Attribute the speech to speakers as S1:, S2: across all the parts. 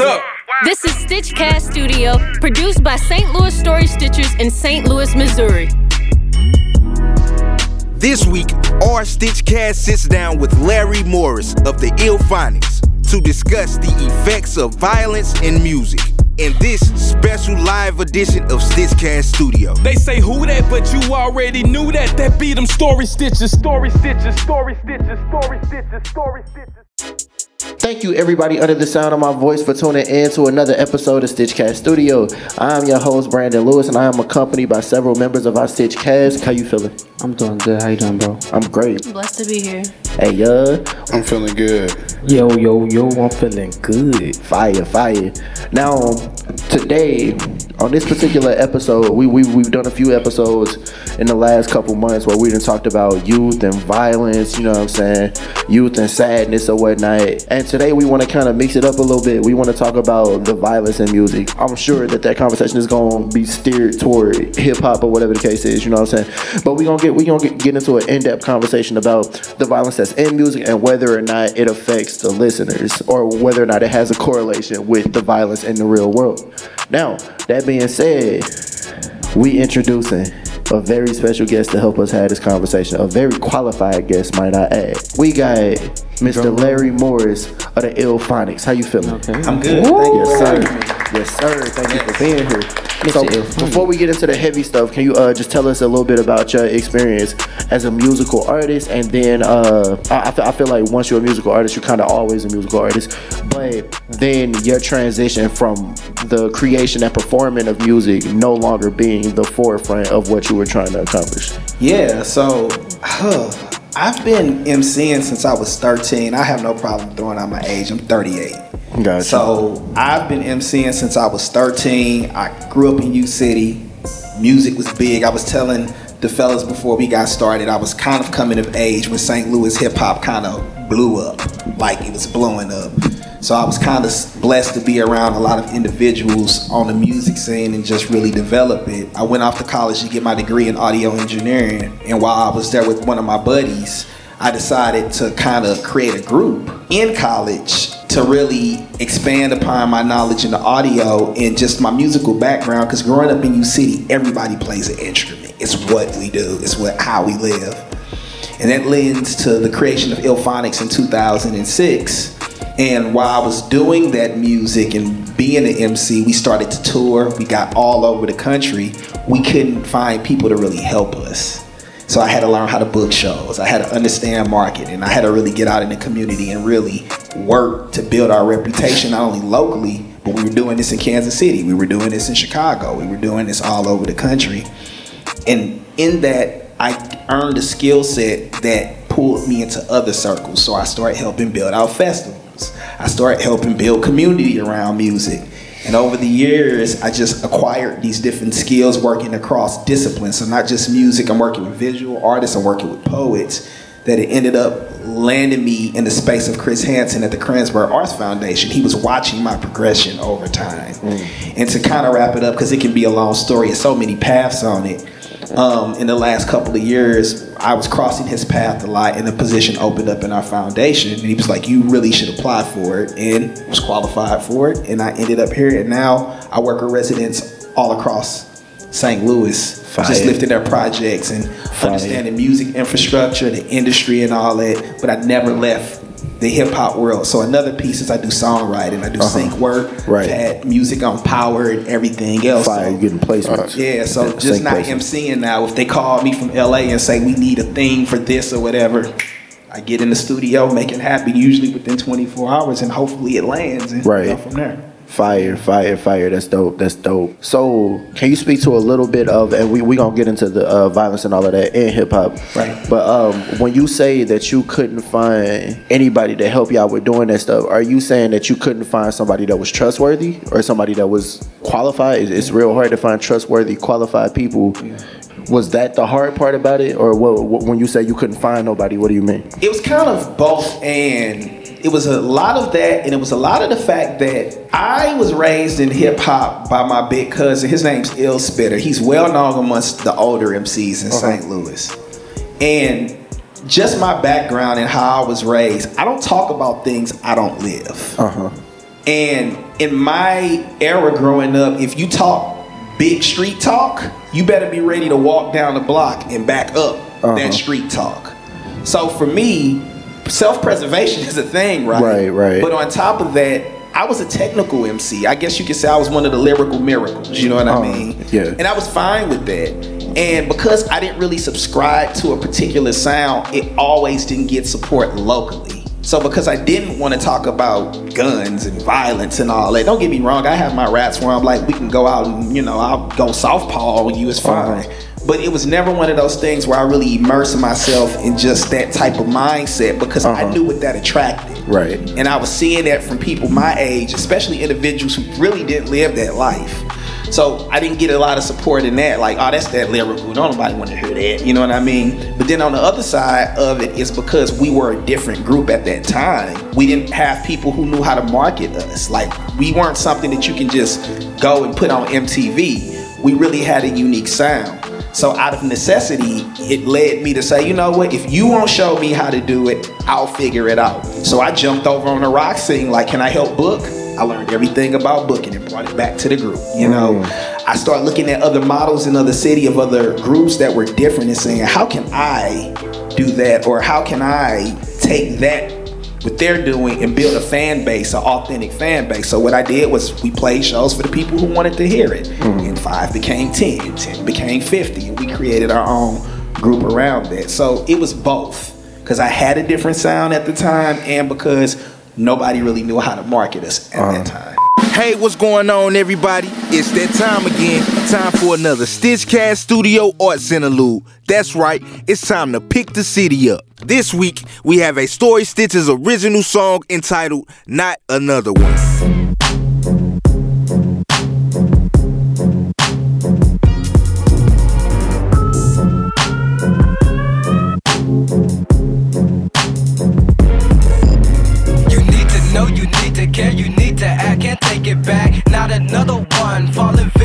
S1: up.
S2: This is Stitchcast Studio, produced by St. Louis Story Stitchers in St. Louis, Missouri.
S3: This week, our Stitchcast sits down with Larry Morris of the Ill Illphonics to discuss the effects of violence in music in this special live edition of Stitchcast Studio.
S1: They say who that, but you already knew that. That beat them story stitches, story stitches, story stitches, story stitches, story stitches.
S4: Thank you, everybody under the sound of my voice, for tuning in to another episode of Stitchcast Studio. I am your host, Brandon Lewis, and I am accompanied by several members of our Stitchcast. How you feeling?
S5: I'm doing good. How you doing, bro?
S4: I'm great.
S2: Blessed to be here.
S4: Hey, yeah.
S6: I'm feeling good.
S5: Yo, yo, yo, I'm feeling good.
S4: Fire, fire. Now, today, on this particular episode, we, we, we've done a few episodes in the last couple months where we done talked about youth and violence, you know what I'm saying? Youth and sadness or whatnot. And today we want to kind of mix it up a little bit. We want to talk about the violence in music. I'm sure that that conversation is going to be steered toward hip hop or whatever the case is, you know what I'm saying? But we going to get we going to get into an in-depth conversation about the violence that's in music and whether or not it affects the listeners or whether or not it has a correlation with the violence in the real world. Now, that being said, we introducing a very special guest to help us have this conversation. A very qualified guest, might I add. We got Mr. Larry Morris of the Illphonics. How you feeling?
S5: Okay.
S7: I'm good. Thank you
S4: Yes, sir. Yes, sir. Thank you for being here.
S5: Mr.
S4: So,
S5: Illphonics.
S4: before we get into the heavy stuff, can you uh, just tell us a little bit about your experience as a musical artist? And then uh, I, I, feel, I feel like once you're a musical artist, you're kind of always a musical artist. But then your transition from the creation and performing of music no longer being the forefront of what you were trying to accomplish.
S7: Yeah, so huh, I've been MCing since I was 13. I have no problem throwing out my age. I'm 38.
S4: Gotcha.
S7: So I've been MCing since I was 13. I grew up in U City. Music was big. I was telling the fellas before we got started, I was kind of coming of age when St. Louis hip hop kind of blew up, like it was blowing up. So I was kind of blessed to be around a lot of individuals on the music scene and just really develop it. I went off to college to get my degree in audio engineering, and while I was there with one of my buddies, I decided to kind of create a group in college to really expand upon my knowledge in the audio and just my musical background. Because growing up in U City, everybody plays an instrument. It's what we do. It's what how we live, and that lends to the creation of Illphonics in 2006. And while I was doing that music and being an MC, we started to tour. We got all over the country. We couldn't find people to really help us. So I had to learn how to book shows. I had to understand marketing. I had to really get out in the community and really work to build our reputation, not only locally, but we were doing this in Kansas City. We were doing this in Chicago. We were doing this all over the country. And in that, I earned a skill set that pulled me into other circles. So I started helping build out festivals. I started helping build community around music. And over the years, I just acquired these different skills working across disciplines. So not just music, I'm working with visual artists, I'm working with poets. That it ended up landing me in the space of Chris Hansen at the Kranzberg Arts Foundation. He was watching my progression over time. Mm. And to kind of wrap it up, because it can be a long story, there's so many paths on it. Um, in the last couple of years, I was crossing his path a lot, and a position opened up in our foundation. And he was like, "You really should apply for it," and was qualified for it. And I ended up here, and now I work with residents all across St. Louis,
S4: Fire.
S7: just lifting their projects and understanding music infrastructure, the industry, and all that. But I never left the hip hop world. So another piece is I do songwriting, I do sync work,
S4: Uh-huh. Right.
S7: had music on power and everything else.
S4: Fire,
S7: So-
S4: getting placements.
S7: yeah, so
S4: Sync
S7: just not
S4: placements.
S7: MCing now. If they call me from LA and say we need a thing for this or whatever, I get in the studio, make it happen usually within 24 hours, and hopefully it lands and
S4: Right.
S7: go from there.
S4: Fire, fire, fire. That's dope. That's dope. So, can you speak to a little bit of, and we we gonna get into the uh, violence and all of that in hip hop,
S7: Right.
S4: But um, when you say that you couldn't find anybody to help y'all with doing that stuff, are you saying that you couldn't find somebody that was trustworthy or somebody that was qualified? It's, it's real hard to find trustworthy, qualified people. Was that the hard part about it, or what, what, when you say you couldn't find nobody, what do you mean?
S7: it was kind of both and it was a lot of that and it was a lot of the fact that I was raised in hip hop by my big cousin. His name's Ill Spitter. He's well known amongst the older MCs in St. Louis. And just my background and how I was raised, I don't talk about things I don't live.
S4: Uh huh.
S7: And in my era growing up, if you talk big street talk, you better be ready to walk down the block and back up
S4: Uh-huh.
S7: that street talk. So for me, self-preservation is a thing, right?
S4: Right, right.
S7: But on top of that, I was a technical MC. I guess you could say I was one of the lyrical miracles. You know what I mean?
S4: yeah.
S7: And I was fine with that. And because I didn't really subscribe to a particular sound, it always didn't get support locally. So because I didn't want to talk about guns and violence and all that, don't get me wrong, I have my raps where I'm like, we can go out and, you know, I'll go southpaw with you, it's fine.
S4: Uh-huh.
S7: But it was never one of those things where I really immersed myself in just that type of mindset because I
S4: Uh-huh.
S7: knew what that attracted.
S4: Right.
S7: And I was seeing that from people my age, especially individuals who really didn't live that life. So I didn't get a lot of support in that. Like, oh, that's that lyrical. Don't nobody want to hear that. You know what I mean? But then on the other side of it is because we were a different group at that time. We didn't have people who knew how to market us. Like, we weren't something that you can just go and put on MTV. We really had a unique sound. So out of necessity, it led me to say, you know what? If you won't show me how to do it, I'll figure it out. So I jumped over on the rock scene. Like, can I help book? I learned everything about booking and brought it back to the group. You know, mm. I started looking at other models in other city of other groups that were different and saying, how can I do that? Or how can I take that what they're doing and build a fan base, an authentic fan base. So what I did was we played shows for the people who wanted to hear it. Hmm. And five became 10, 10 became 50, and we created our own group around that. So it was both. Because I had a different sound at the time and because nobody really knew how to market us at that uh-huh. time.
S3: Hey, what's going on, everybody? It's that time again. Time for another Stitchcast Studio Arts Interlude. That's right, it's time to pick the city up. This week, we have a Story Stitchers original song entitled Not Another One.
S6: One falling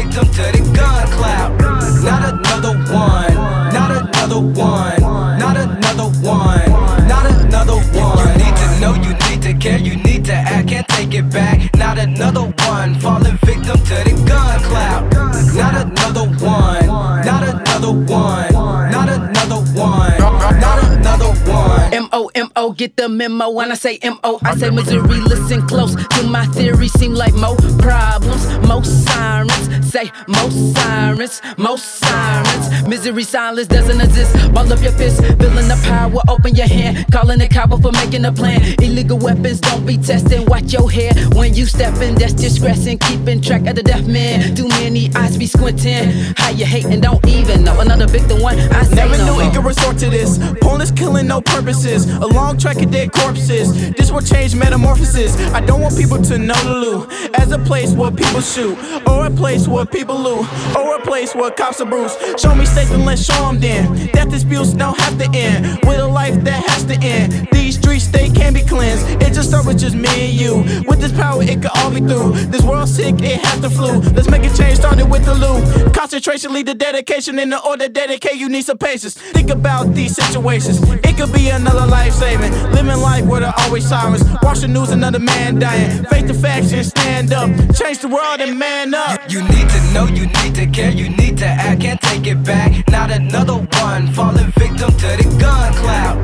S8: get the memo. When I say M O, I say misery. Listen close to my theory. Seem like more problems, most sirens. Say most sirens, most sirens. Misery silence doesn't exist. Ball up your fist, feeling the power. Open your hand, calling it coward for making a plan. Illegal weapons, don't be testing. Watch your hair when you stepping. That's discretion, keeping track of the deaf man. Too many eyes be squinting. How you hating? Don't even know another victim one. I say
S9: Never
S8: no
S9: knew it could resort to this. Pointless killing, no purposes. A long track of dead corpses. This will change metamorphosis. I don't want people to know the Lou as a place where people shoot, or a place where people loot, or a place where cops are bruised. Show me safe and let's show them then. Death disputes don't have to end with a life that has to end. These streets they can be cleansed. It just start with just me and you. With this power, it could all be through. This world sick, it has the flu. Let's make a change. Started with the loot. Concentration lead to dedication. In the order dedicate, you need some patience. Think about these situations. It could be another life saving. Living life where there always sirens. Watch the news, another man dying. Face the facts and stand up. Change the world and man up.
S6: You need to know, you need to care, you need to act, can't take it back. Not another one falling victim to the gun cloud.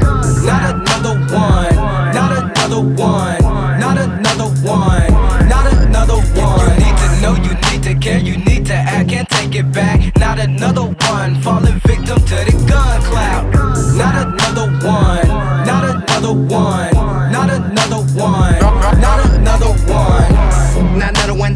S6: Not another one, not another one, not another one, not another one. You need to know, you need to care, you need to act, can't take it back. Not another one falling victim to the gun cloud. Not another one, not another one, not another one, not another one.
S10: Not another one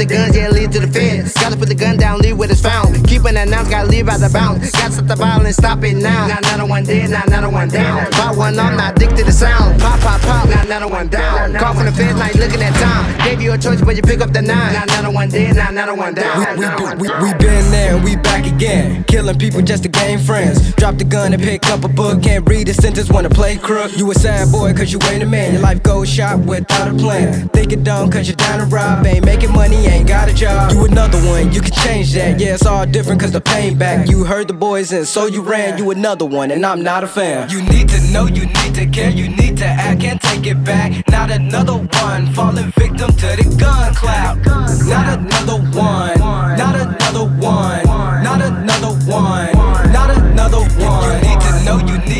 S10: the guns, yeah, lead to the fence. Gotta put the gun down, leave where it's found. Keep an announce, gotta leave by the bounds. Gotta stop the violence, stop it now. Now another one dead, now another one down. Pop one on, not addicted to sound. Pop, pop, pop, now another one down. Call from the fence, like looking at time. Gave you a choice, but you pick up the nine. Now another one dead, now another one down.
S6: We, we, we, we been there we back again. Killing people just to gain friends. Drop the gun and pick up a book. Can't read a sentence, wanna play crook. You a sad boy cause you ain't a man. Your life goes shot without a plan. Think it dumb cause you're down to rob. Ain't making money, ain't got a job. You another one, you can change that. Yeah, it's all different cause the pain back. You heard the boys and so you ran. You another one and I'm not a fan. You need to know, you need to care, you need to act. Can't take it back. Not another one. Falling victim to the gun cloud. Not another one. Not another one. Not another one. Not another one.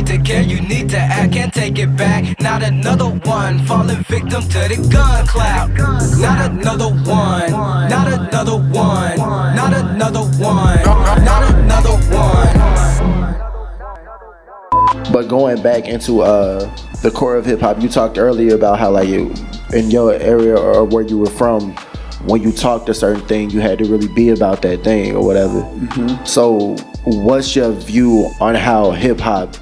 S6: You need to know, you need to care, you need to act. Can't take it back. Not another one. Falling victim to the gun cloud. Not another one. Not another one. Not another one. Not another one.
S4: But going back into uh, the core of hip hop, you talked earlier about how like you, in your area or where you were from, when you talked a certain thing, you had to really be about that thing or whatever. So, what's your view on how hip hop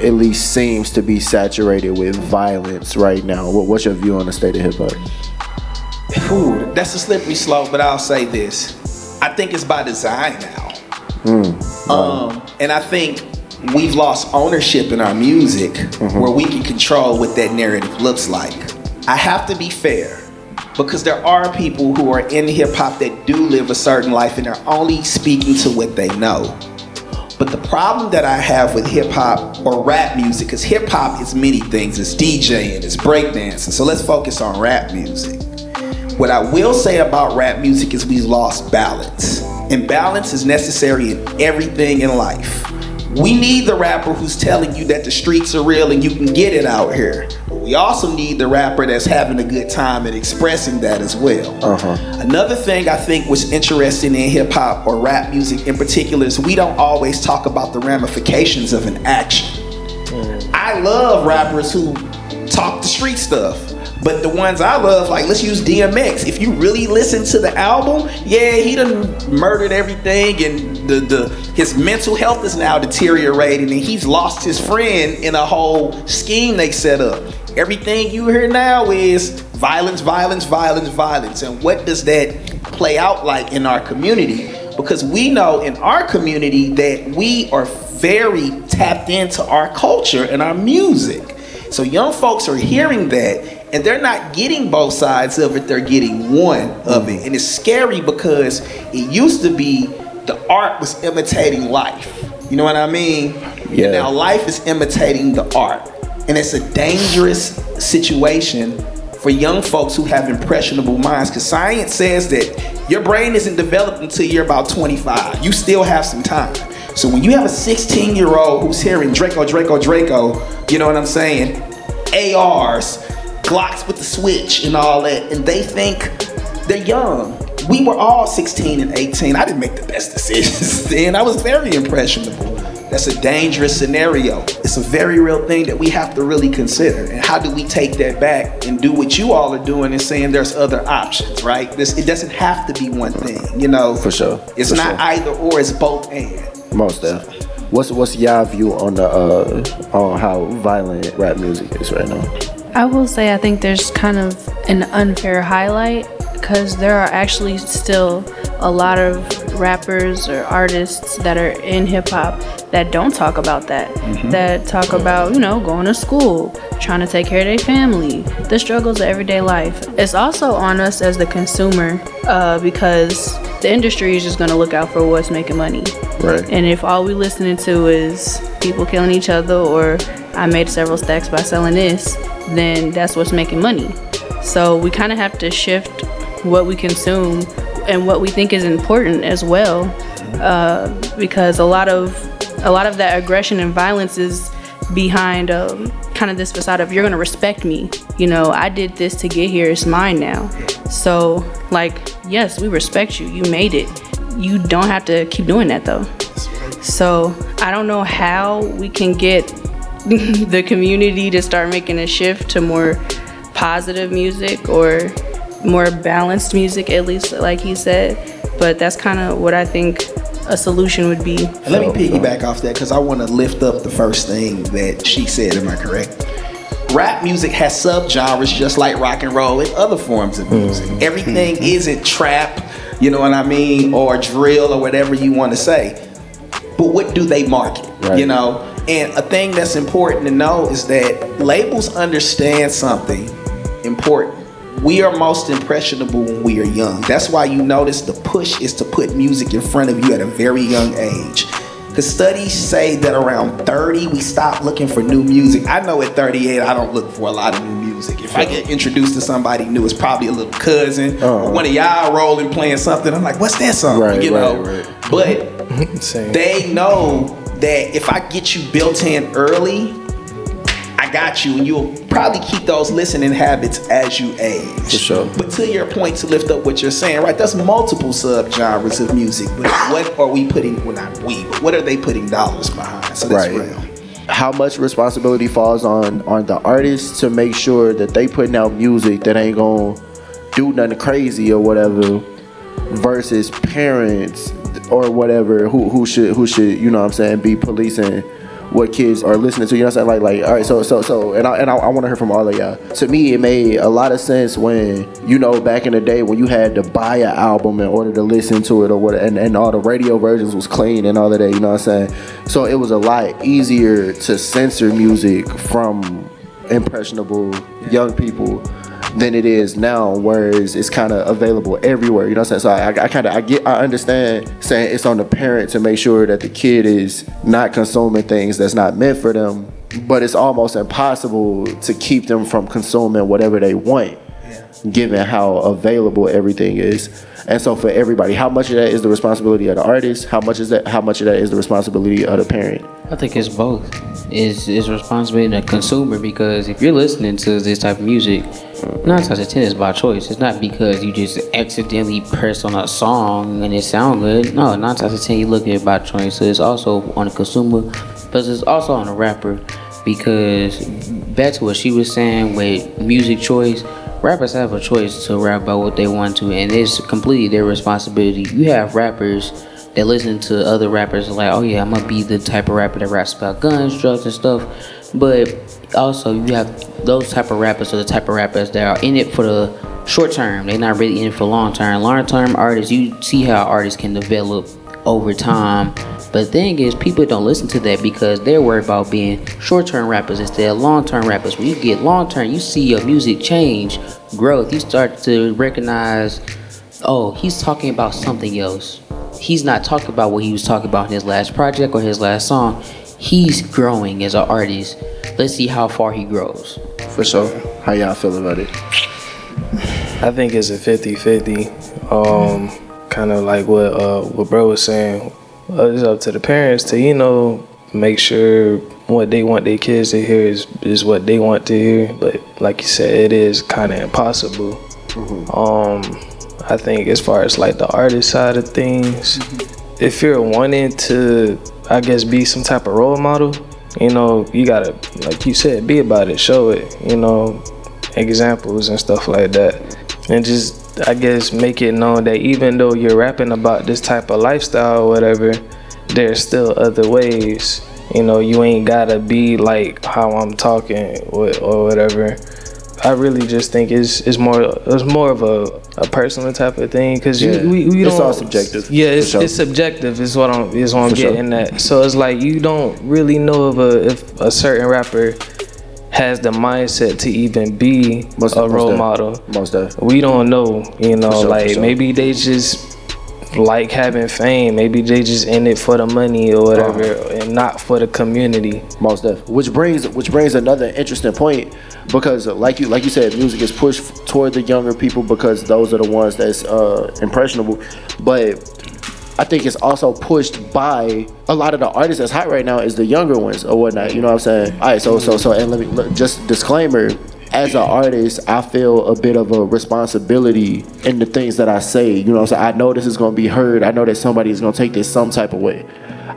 S4: at least seems to be saturated with violence right now? What, what's your view on the state of hip hop?
S7: Ooh, that's a slippery slope, but I'll say this. I think it's by design now. Um, and I think we've lost ownership in our music where we can control what that narrative looks like. I have to be fair because there are people who are in hip hop that do live a certain life and they're only speaking to what they know. But the problem that I have with hip hop or rap music, because hip hop is many things, it's DJing, it's breakdancing. So let's focus on rap music. What I will say about rap music is we've lost balance. And balance is necessary in everything in life. We need the rapper who's telling you that the streets are real and you can get it out here. We also need the rapper that's having a good time and expressing that as well.
S4: Uh-huh.
S7: Another thing I think was interesting in hip hop or rap music in particular is we don't always talk about the ramifications of an action. I love rappers who talk the street stuff. But the ones I love, like let's use DMX. If you really listen to the album, yeah, he done murdered everything, and the the his mental health is now deteriorating, and he's lost his friend in a whole scheme they set up. Everything you hear now is violence, violence, violence, violence, and what does that play out like in our community? Because we know in our community that we are very tapped into our culture and our music. So young folks are hearing that and they're not getting both sides of it, they're getting one of it. And it's scary because it used to be the art was imitating life. You know what I mean?
S4: Yeah.
S7: Now life is imitating the art. And it's a dangerous situation for young folks who have impressionable minds because science says that your brain isn't developed until you're about 25. You still have some time. So when you have a 16 year old who's hearing Draco, Draco, Draco, you know what I'm saying? ARs, Glocks with the switch and all that, and they think they're young. We were all 16 and 18. I didn't make the best decisions then. I was very impressionable. That's a dangerous scenario. It's a very real thing that we have to really consider. And how do we take that back and do what you all are doing and saying there's other options, right? This it doesn't have to be one thing, you know.
S4: For sure.
S7: It's
S4: For
S7: not
S4: sure.
S7: either or, it's both and.
S4: Most def. What's what's your view on the uh, on how violent rap music is right now?
S11: I will say I think there's kind of an unfair highlight because there are actually still a lot of rappers or artists that are in hip hop that don't talk about that. That talk about, you know, going to school, trying to take care of their family, the struggles of everyday life. It's also on us as the consumer uh, because the industry is just going to look out for what's making money.
S4: Right.
S11: And if all we listening to is people killing each other or I made several stacks by selling this, then that's what's making money. So we kind of have to shift what we consume and what we think is important as well, uh, because a lot of a lot of that aggression and violence is behind um, kind of this facade of you're gonna respect me. You know, I did this to get here. It's mine now. So like, yes, we respect you. You made it. You don't have to keep doing that though. So I don't know how we can get the community to start making a shift to more positive music or more balanced music, at least like he said. But that's kind of what I think a solution would be.
S7: And let me piggyback off that because I want to lift up the first thing that she said. Am I correct? Rap music has subgenres just like rock and roll and other forms of music. Mm-hmm. Everything mm-hmm. isn't trap, you know what I mean, or drill or whatever you want to say. But what do they market? You know? And a thing that's important to know is that labels understand something important. We are most impressionable when we are young. That's why you notice the push is to put music in front of you at a very young age. Because studies say that around 30, we stop looking for new music. I know at 38, I don't look for a lot of new music. If I get introduced to somebody new, it's probably a little cousin or uh-huh. one of y'all rolling playing something. I'm like, what's that song?
S4: Right,
S7: you know?
S4: right,
S7: But they know that if I get you built in early, got you, and you'll probably keep those listening habits as you age. For
S4: sure.
S7: But to your point, to lift up what you're saying, right? That's multiple subgenres of music. But what are we putting? Well, not we, but what are they putting dollars behind? So that's
S4: Right.
S7: real.
S4: How much responsibility falls on on the artists to make sure that they putting out music that ain't gonna do nothing crazy or whatever, versus parents or whatever who who should who should you know what I'm saying be policing what kids are listening to. You know what I'm saying? Like like all right, so so so and I and I, I want to hear from all of y'all. To me, it made a lot of sense when you know back in the day when you had to buy an album in order to listen to it or what, and and all the radio versions was clean and all of that. You know what I'm saying? So it was a lot easier to censor music from impressionable young people than it is now, whereas it's kind of available everywhere. You know what I'm saying? So I, I kind of I get I understand saying it's on the parent to make sure that the kid is not consuming things that's not meant for them, but it's almost impossible to keep them from consuming whatever they want, given how available everything is. And so for everybody, how much of that is the responsibility of the artist? How much is that? How much of that is the responsibility of the parent?
S5: I think it's both. It's, it's responsibility of the consumer because if you're listening to this type of music, nine times out of ten is by choice. It's not because you just accidentally press on a song and it sound good. No, nine times out of ten you look at it by choice. So it's also on the consumer, but it's also on the rapper because back to what she was saying with music choice. Rappers have a choice to rap about what they want to, and it's completely their responsibility. You have rappers that listen to other rappers like, oh yeah, I'm gonna be the type of rapper that raps about guns, drugs, and stuff. But also, you have those type of rappers are the type of rappers that are in it for the short term. They're not really in it for long term. Long term artists, you see how artists can develop over time. But the thing is, people don't listen to that because they're worried about being short term rappers instead of long term rappers. When you get long term, you see your music change, growth. You start to recognize, oh, he's talking about something else. He's not talking about what he was talking about in his last project or his last song. He's growing as an artist. Let's see how far he grows.
S4: For sure. How y'all feel about it?
S12: I think it's a 50-50. Um, kind of like what uh, what bro was saying. Uh, it's up to the parents to you know make sure what they want their kids to hear is is what they want to hear. But like you said, it is kind of impossible. Um, I think as far as like the artist side of things, mm-hmm. if you're wanting to, I guess, be some type of role model, you know, you gotta, like you said, be about it, show it, you know, examples and stuff like that, and just, I guess, make it known that even though you're rapping about this type of lifestyle or whatever, there's still other ways. You know, you ain't gotta be like how I'm talking or, or whatever. I really just think it's it's more it's more of a, a personal type of thing because
S4: Yeah.
S12: you we, we
S4: It's
S12: don't
S4: all subjective,
S12: Yeah, it's,
S4: sure.
S12: it's subjective. Is what I'm is what I'm
S4: For sure.
S12: getting at. So it's like you don't really know if a if a certain rapper has the mindset to even be a
S4: most
S12: role
S4: def-
S12: model.
S4: Most def.
S12: We don't know. You know,
S4: sure,
S12: like
S4: sure.
S12: maybe they just like having fame. Maybe they just in it for the money or whatever,
S4: Uh-huh.
S12: and not for the community.
S4: Most def. Which brings which brings another interesting point because uh, like you like you said, music is pushed toward the younger people because those are the ones that's uh, impressionable. But I think it's also pushed by a lot of the artists that's hot right now is the younger ones or whatnot. You know what I'm saying? All right, so so so and let me look, just disclaimer. As an artist, I feel a bit of a responsibility in the things that I say. You know I'm? I know this is gonna be heard. I know that somebody is gonna take this some type of way.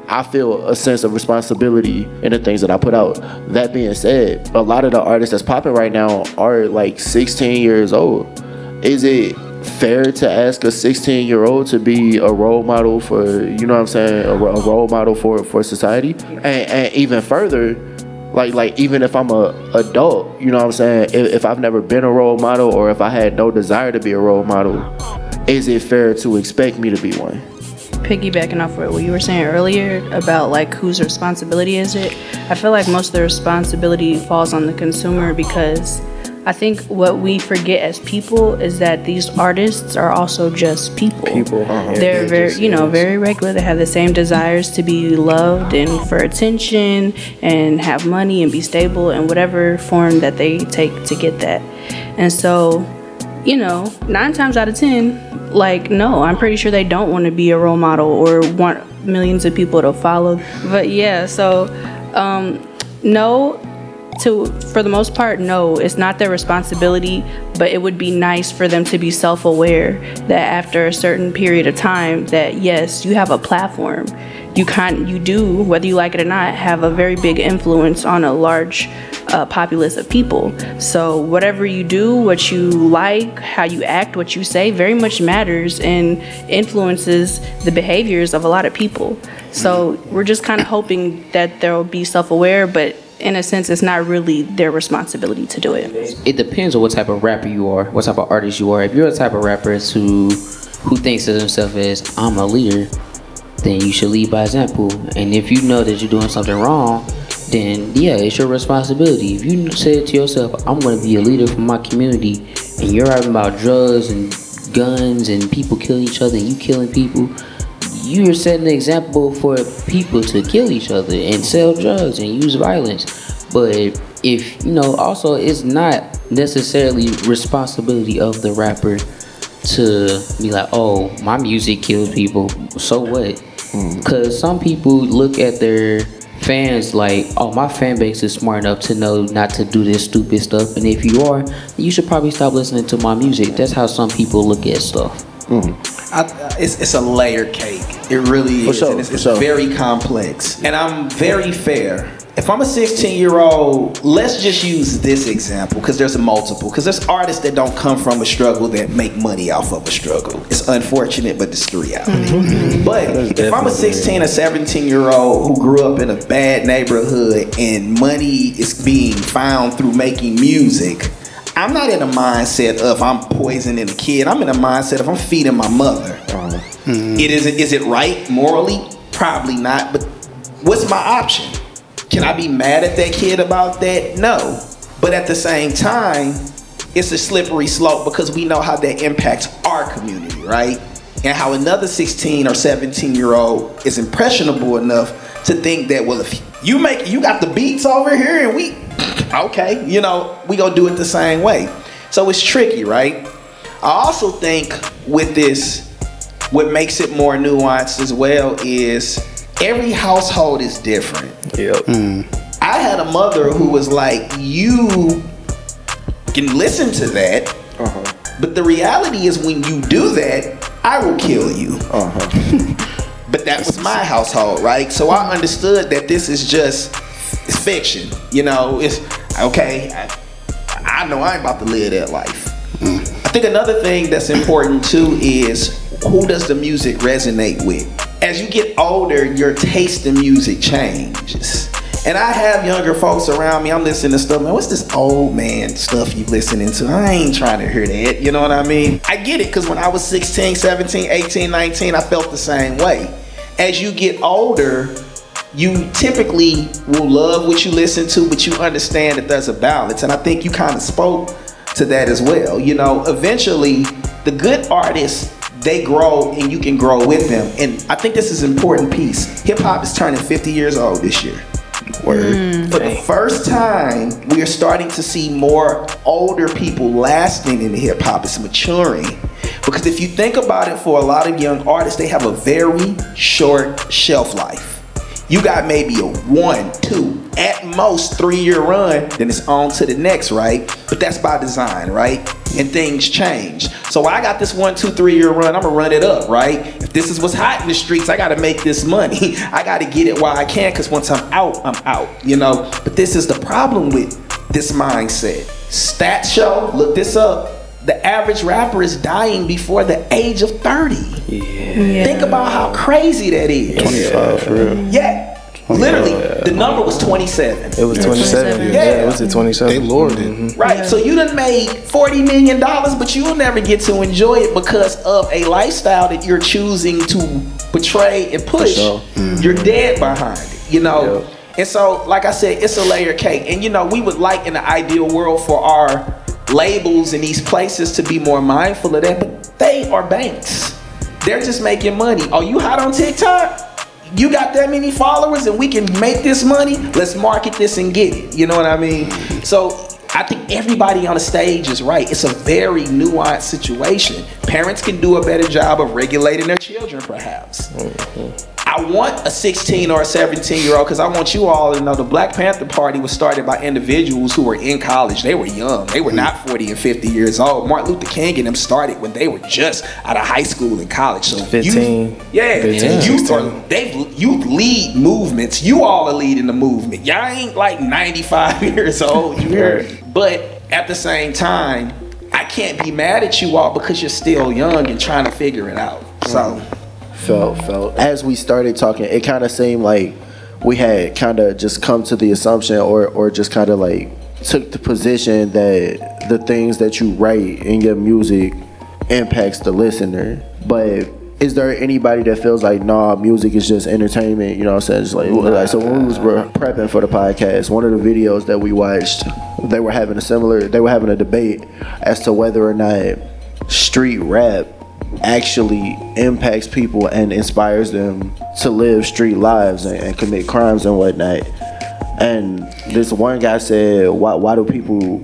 S4: I feel a sense of responsibility in the things that I put out. That being said, a lot of the artists that's popping right now are like 16 years old. is it fair to ask a 16 year old to be a role model for you know what I'm saying a, a role model for for society and, and even further like like even if I'm a adult you know what I'm saying? If, if I've never been a role model or if I had no desire to be a role model is it fair to expect me to be one?
S11: Piggybacking off what you were saying earlier about like whose responsibility is it? I feel like most of the responsibility falls on the consumer because i think what we forget as people is that these artists are also just people
S12: People. Uh-huh.
S11: they're
S12: Yeah,
S11: very
S12: just
S11: you know
S12: is.
S11: very regular they have the same desires to be loved and for attention and have money and be stable in whatever form that they take to get that and so you know, nine times out of ten, like, no, I'm pretty sure they don't want to be a role model or want millions of people to follow. But yeah, so, um, no, to for the most part, no, it's not their responsibility, but it would be nice for them to be self-aware that after a certain period of time, that yes, you have a platform. You can you do, whether you like it or not, have a very big influence on a large uh, populace of people. So whatever you do, what you like, how you act, what you say, very much matters and influences the behaviors of a lot of people. So we're just kind of hoping that they'll be self-aware, but in a sense, it's not really their responsibility to do it.
S5: It depends on what type of rapper you are, what type of artist you are. If you're a type of rapper who who thinks of himself as I'm a leader, then you should lead by example. And if you know that you're doing something wrong, then yeah, it's your responsibility. If you say to yourself, I'm going to be a leader for my community, and you're rapping about drugs and guns and people killing each other and you killing people, you're setting an example for people to kill each other and sell drugs and use violence. But if you know, also it's not necessarily responsibility of the rapper to be like, oh, my music kills people. So what? Mm. Because some people look at their fans like, oh, my fan base is smart enough to know not to do this stupid stuff. And if you are, you should probably stop listening to my music. That's how some people look at stuff. Mm.
S7: I, it's, it's a layered cake. It really
S5: For
S7: is.
S5: sure,
S7: and it's
S5: for
S7: it's
S5: sure.
S7: very complex. And I'm very fair. If I'm a 16 year old, let's just use this example because there's a multiple. Because there's artists that don't come from a struggle that make money off of a struggle. It's unfortunate, but it's the reality. Mm-hmm. But if I'm a 16 or 17 year old who grew up in a bad neighborhood and money is being found through making music, I'm not in a mindset of I'm poisoning a kid. I'm in a mindset of I'm feeding my mother. Mm-hmm. It is is it right morally? Probably not. But what's my option? Can I be mad at that kid about that? No. But at the same time, it's a slippery slope because we know how that impacts our community, right? And how another 16 or 17 year old is impressionable enough to think that, well, if you make you got the beats over here and we okay, you know, we gonna do it the same way. So it's tricky, right? I also think with this, what makes it more nuanced as well is every household is different.
S12: Yep.
S7: I had a mother who was like, you can listen to that, but the reality is when you do that, I will kill you. Uh-huh. but that was my household, right? So I understood that this is just it's fiction. You know, it's okay. I, I know I ain't about to live that life. I think another thing that's important too is who does the music resonate with? As you get older, your taste in music changes. And I have younger folks around me. I'm listening to stuff, man. What's this old man stuff you listening to? I ain't trying to hear that. You know what I mean? I get it because when I was 16, 17, 18, 19, I felt the same way. As you get older, you typically will love what you listen to, but you understand that there's a balance. And I think you kind of spoke to that as well. You know, eventually, the good artists they grow and you can grow with them. And I think this is an important piece. Hip hop is turning 50 years old this year. Word. Mm. For the first time, we are starting to see more older people lasting in hip hop. It's maturing. Because if you think about it, for a lot of young artists, they have a very short shelf life. You got maybe a one, two, at most three year run, then it's on to the next, right? But that's by design, right? And things change. So I got this one, two, three year run, I'm gonna run it up, right? If this is what's hot in the streets, I gotta make this money. I gotta get it while I can, because once I'm out, I'm out, you know? But this is the problem with this mindset. Stats show, look this up. The average rapper is dying before the age of 30.
S12: Yeah.
S7: Think about how crazy that is.
S12: 25 for real.
S7: Yeah. Literally, the number was 27.
S12: It was 27.
S7: Yeah.
S12: Yeah, it was at 27.
S13: They lured it. Mm-hmm.
S7: Right. So you done made forty million dollars, but you'll never get to enjoy it because of a lifestyle that you're choosing to portray and push.
S12: sure. Mm-hmm.
S7: You're dead behind it. You know. And so, like I said, it's a layer cake. And you know, we would like in the ideal world for our labels in these places to be more mindful of that, but they are banks. They're just making money. Are you hot on TikTok? You got that many followers and we can make this money? Let's market this and get it. You know what I mean? So I think everybody on the stage is right. It's a very nuanced situation. Parents can do a better job of regulating their children, perhaps. Mm-hmm. I want a 16 or a 17 year old because I want you all to know the Black Panther Party was started by individuals who were in college. They were young. They were not 40 and 50 years old. Martin Luther King and them started when they were just out of high school and college. So
S12: 15.
S7: Youth, yeah,
S12: 15,
S7: youth are they youth lead movements. You all are leading the movement. Y'all ain't like 95 years old. You hear? But at the same time, I can't be mad at you all because you're still young and trying to figure it out. So. Mm.
S4: Felt felt. As we started talking it kind of seemed like we had kind of just come to the assumption or or just kind of like took the position that the things that you write in your music impacts the listener. But is there anybody that feels like nah music is just entertainment you know what i'm saying? Just like, like so when we was prepping for the podcast one of the videos that we watched they were having a similar they were having a debate as to whether or not street rap actually impacts people and inspires them to live street lives and, and commit crimes and whatnot. And this one guy said, "Why why do people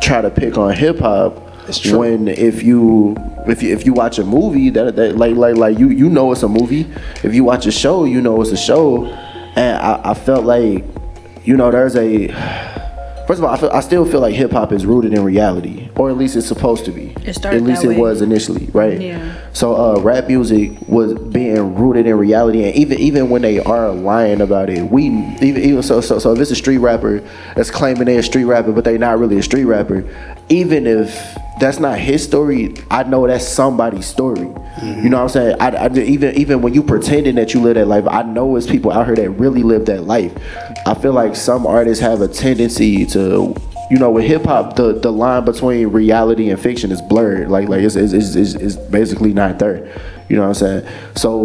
S4: try to pick on hip hop when if you if you if you watch a movie that, that like like like you you know it's a movie. If you watch a show, you know it's a show. And I, I felt like you know there's a First of all, I, feel, I still feel like hip hop is rooted in reality, or at least it's supposed to be.
S11: It started
S4: At least
S11: that
S4: it
S11: way.
S4: was initially, right?
S11: Yeah.
S4: So uh, rap music was being rooted in reality, and even even when they are lying about it, we even even so so so if it's a street rapper that's claiming they're a street rapper, but they're not really a street rapper, even if that's not his story, I know that's somebody's story. You know what I'm saying? I, I- even even when you pretending that you live that life, I know it's people out here that really live that life. I feel like some artists have a tendency to you know, with hip hop, the, the line between reality and fiction is blurred. Like like it's, it's, it's, it's, basically not there. You know what I'm saying? So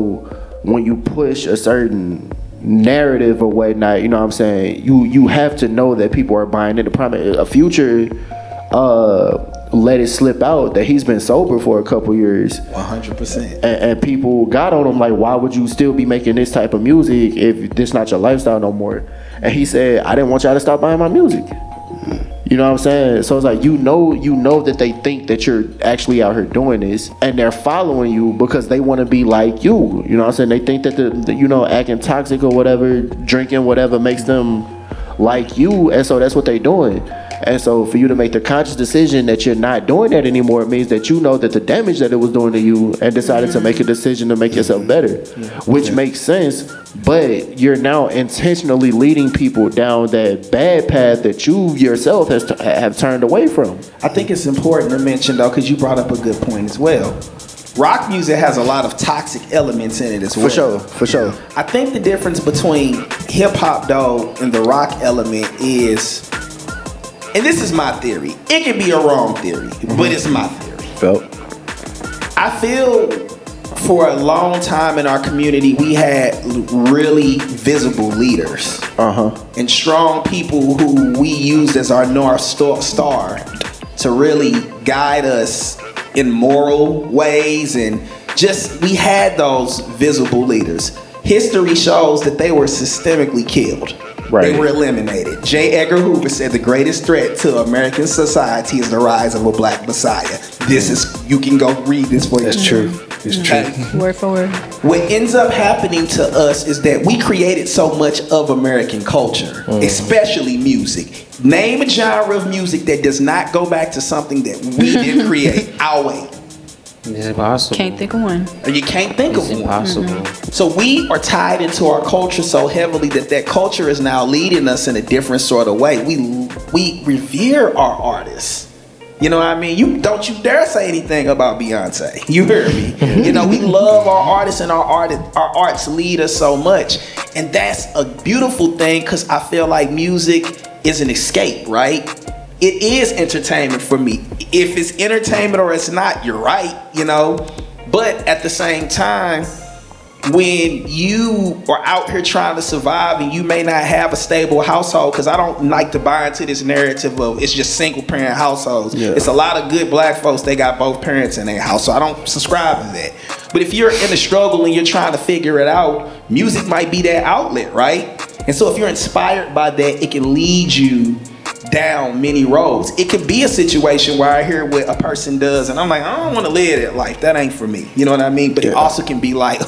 S4: when you push a certain narrative or whatnot, you know what I'm saying? You you have to know that people are buying into promise. A future uh let it slip out that he's been sober for a couple years.
S7: 100%.
S4: and, and people got on him like why would you still be making this type of music if this not your lifestyle no more? And he said i didn't want y'all to stop buying my music. You know what i'm saying? So it's like you know you know that they think that you're actually out here doing this and they're following you because they want to be like you. You know what i'm saying? They think that the, the you know acting toxic or whatever drinking whatever makes them like you. And so that's what they're doing and so for you to make the conscious decision that you're not doing that anymore it means that you know that the damage that it was doing to you and decided to make a decision to make yourself better which makes sense but you're now intentionally leading people down that bad path that you yourself has t- have turned away from
S7: I think it's important to mention though, because you brought up a good point as well. Rock music has a lot of toxic elements in it as well.
S4: for sure for sure
S7: I think the difference between hip hop though and the rock element is, and this is my theory. It could be a wrong theory, but it's my theory.
S4: felt
S7: I feel for a long time in our community, we had really visible leaders
S4: uh-huh
S7: and strong people who we used as our North Star to really guide us in moral ways and just we had those visible leaders. History shows that they were systemically killed.
S4: Right.
S7: They were eliminated. J. Edgar Hoover said the greatest threat to American society is the rise of a black messiah. This is you can go read this for
S12: That's
S7: yourself.
S12: true. It's true.
S11: Word for word.
S7: What ends up happening to us is that we created so much of American culture, mm. especially music. Name a genre of music that does not go back to something that we didn't create our way.
S5: It's impossible.
S11: Can't think of one.
S7: Oh, you can't think
S5: It's
S7: of one.
S5: impossible. Mm-hmm.
S7: So we are tied into our culture so heavily that that culture is now leading us in a different sort of way. We we revere our artists. You know what I mean? You don't you dare say anything about Beyonce. You hear me? you know, we love our artists and our art our arts lead us so much. And that's a beautiful thing because I feel like music is an escape, right? It is entertainment for me. If it's entertainment or it's not, you're right, you know. But at the same time, when you are out here trying to survive and you may not have a stable household because i don't like to buy into this narrative of it's just single parent households
S4: Yeah.
S7: it's a lot of good black folks they got both parents in their house so i don't subscribe to that but if you're in a struggle and you're trying to figure it out music might be that outlet right and so if you're inspired by that it can lead you down many roads. It could be a situation where I hear what a person does and I'm like, I don't want to live that life. That ain't for me. You know what I mean? But it also can be like,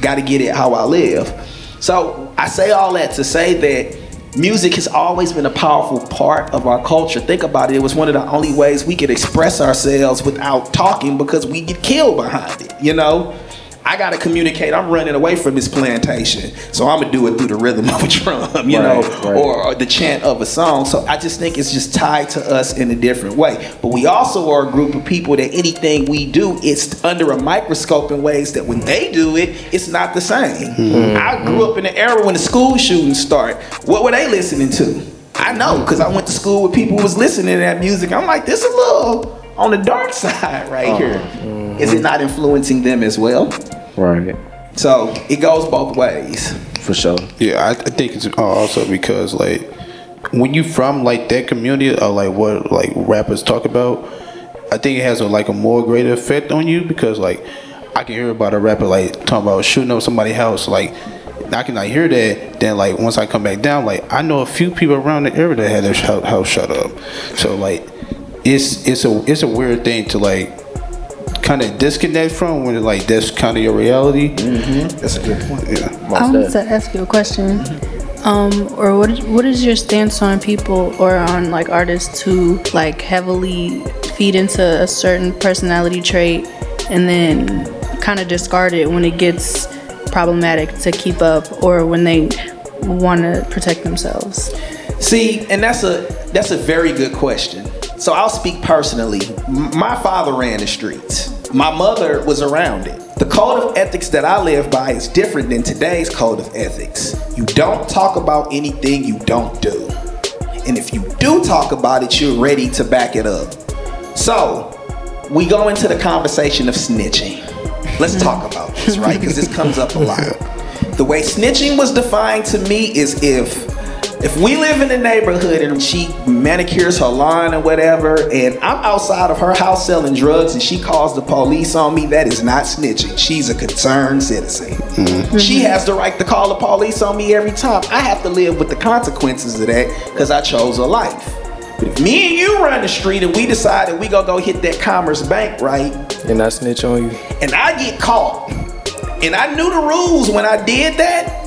S7: got to get it how I live. So I say all that to say that music has always been a powerful part of our culture. Think about it. It was one of the only ways we could express ourselves without talking because we get killed behind it, you know? I gotta communicate. I'm running away from this plantation, so I'm gonna do it through the rhythm of a drum, you know,
S4: Right, right.
S7: or, the chant of a song. So I just think it's just tied to us in a different way. But we also are a group of people that anything we do, it's under a microscope in ways that when they do it, it's not the same.
S4: Mm-hmm.
S7: I grew up in an era when the school shootings start. What were they listening to? I know because I went to school with people who was listening to that music. I'm like, this a little on the dark side right here. Is it not influencing them as well?
S4: Right.
S7: So it goes both ways.
S4: For sure.
S13: Yeah, I, I think it's uh, also because like when you from like that community or like what like rappers talk about, I think it has a like a more greater effect on you because like I can hear about a rapper like talking about shooting up somebody's house like. I can like hear that. Then like once I come back down, like I know a few people around the area that had their house, house shut up. So like it's it's a it's a weird thing to like kind of disconnect from when like that's kind of your reality. Mm-hmm.
S7: That's a good point.
S13: Yeah.
S11: I wanted to ask you a question. Um, or what what is your stance on people or on like artists who like heavily feed into a certain personality trait and then kind of discard it when it gets problematic to keep up or when they want to protect themselves?
S7: See, and that's a that's a very good question. So I'll speak personally. M- My father ran the streets. My mother was around it. The code of ethics that I live by is different than today's code of ethics. You don't talk about anything you don't do. And if you do talk about it, you're ready to back it up. So, we go into the conversation of snitching. Let's talk about this, right? Because this comes up a lot. The way snitching was defined to me is if if we live in the neighborhood and she manicures her lawn or whatever, and I'm outside of her house selling drugs and she calls the police on me, that is not snitching. She's a concerned citizen. Mm-hmm. She has the right to call the police on me every time. I have to live with the consequences of that because I chose a life. But if me and you run the street and we decide that we gonna go hit that Commerce Bank, right?
S12: And I snitch on you.
S7: and I get caught, and I knew the rules when I did that,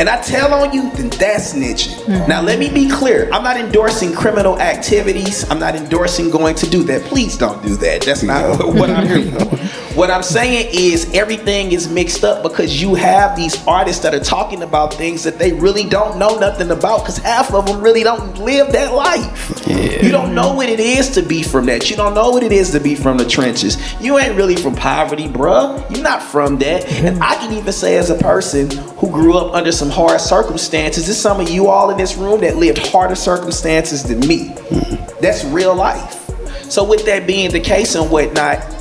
S7: and I tell on you, then that's snitching. Mm-hmm. Now, let me be clear. I'm not endorsing criminal activities. I'm not endorsing going to do that. Please don't do that. That's not what I'm here for. What I'm saying is everything is mixed up because you have these artists that are talking about things that they really don't know nothing about because half of them really don't live that life. You don't know what it is to be from that. You don't know what it is to be from the trenches. You ain't really from poverty, bruh. You're not from that. And I can even say, as a person who grew up under some hard circumstances, there's some of you all in this room that lived harder circumstances than me. That's real life. So, with that being the case and whatnot,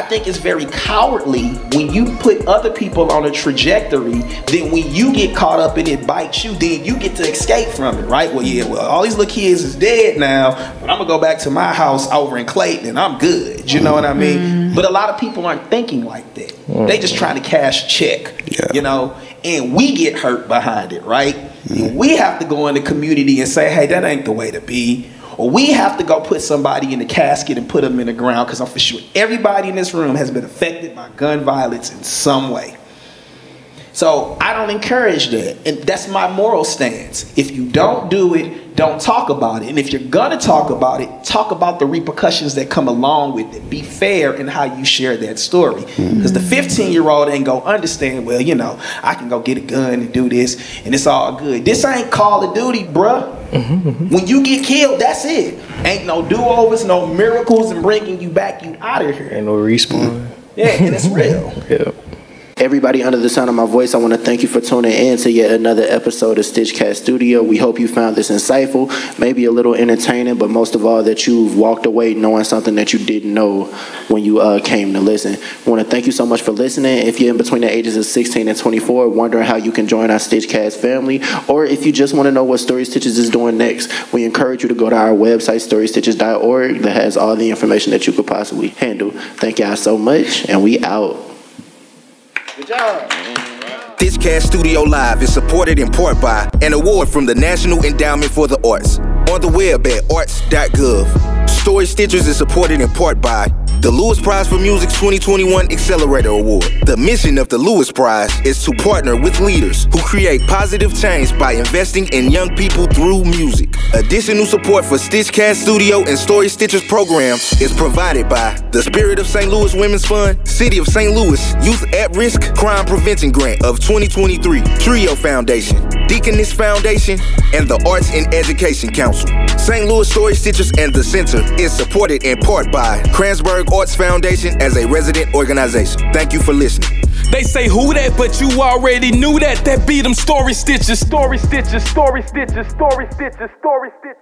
S7: I think it's very cowardly when you put other people on a trajectory, then when you get caught up and it bites you, then you get to escape from it, right? Well, yeah, well, all these little kids is dead now, but I'm gonna go back to my house over in Clayton and I'm good. You know what I mean? Mm-hmm. But a lot of people aren't thinking like that. Mm. They just trying to cash a check, you know, and we get hurt behind it, right? And we have to go in the community and say, hey, that ain't the way to be. We have to go put somebody in the casket and put them in the ground because I'm for sure everybody in this room has been affected by gun violence in some way. So I don't encourage that. And that's my moral stance. If you don't do it, don't talk about it. And if you're gonna talk about it, talk about the repercussions that come along with it. Be fair in how you share that story. Because the 15 year old ain't gonna understand, well, you know, I can go get a gun and do this and it's all good. This ain't Call of Duty, bruh. When you get killed, that's it. Ain't no do overs, no miracles, and bringing you back. You out of here.
S12: Ain't no respawn.
S7: Yeah, and it's real.
S12: Yeah.
S4: Everybody under the sound of my voice, I want to thank you for tuning in to yet another episode of Stitchcast Studio. We hope you found this insightful, maybe a little entertaining, but most of all that you've walked away knowing something that you didn't know when you uh, came to listen. I want to thank you so much for listening. If you're in between the ages of 16 and 24, wondering how you can join our Stitchcast family, or if you just want to know what Story Stitchers is doing next, we encourage you to go to our website, storystitchers.org, that has all the information that you could possibly handle. Thank y'all so much, and we out.
S3: Job. Stitchcast Studio Live is supported in part by an award from the National Endowment for the Arts on the web at arts.gov. Story Stitchers is supported in part by the Lewis Prize for Music's 2021 Accelerator Award. The mission of the Lewis Prize is to partner with leaders who create positive change by investing in young people through music. Additional support for Stitchcast Studio and Story Stitchers programs is provided by the Spirit of St. Louis Women's Fund, City of St. Louis Youth at Risk Crime Prevention Grant of 2023, Trio Foundation, Deaconess Foundation, and the Arts and Education Council. St. Louis Story Stitchers and the Center is supported in part by Kranzberg Arts Foundation as a resident organization. Thank you for listening.
S1: They say who that, but you already knew that. That beat them story stitches, story stitches, story stitches, story stitches, story stitches.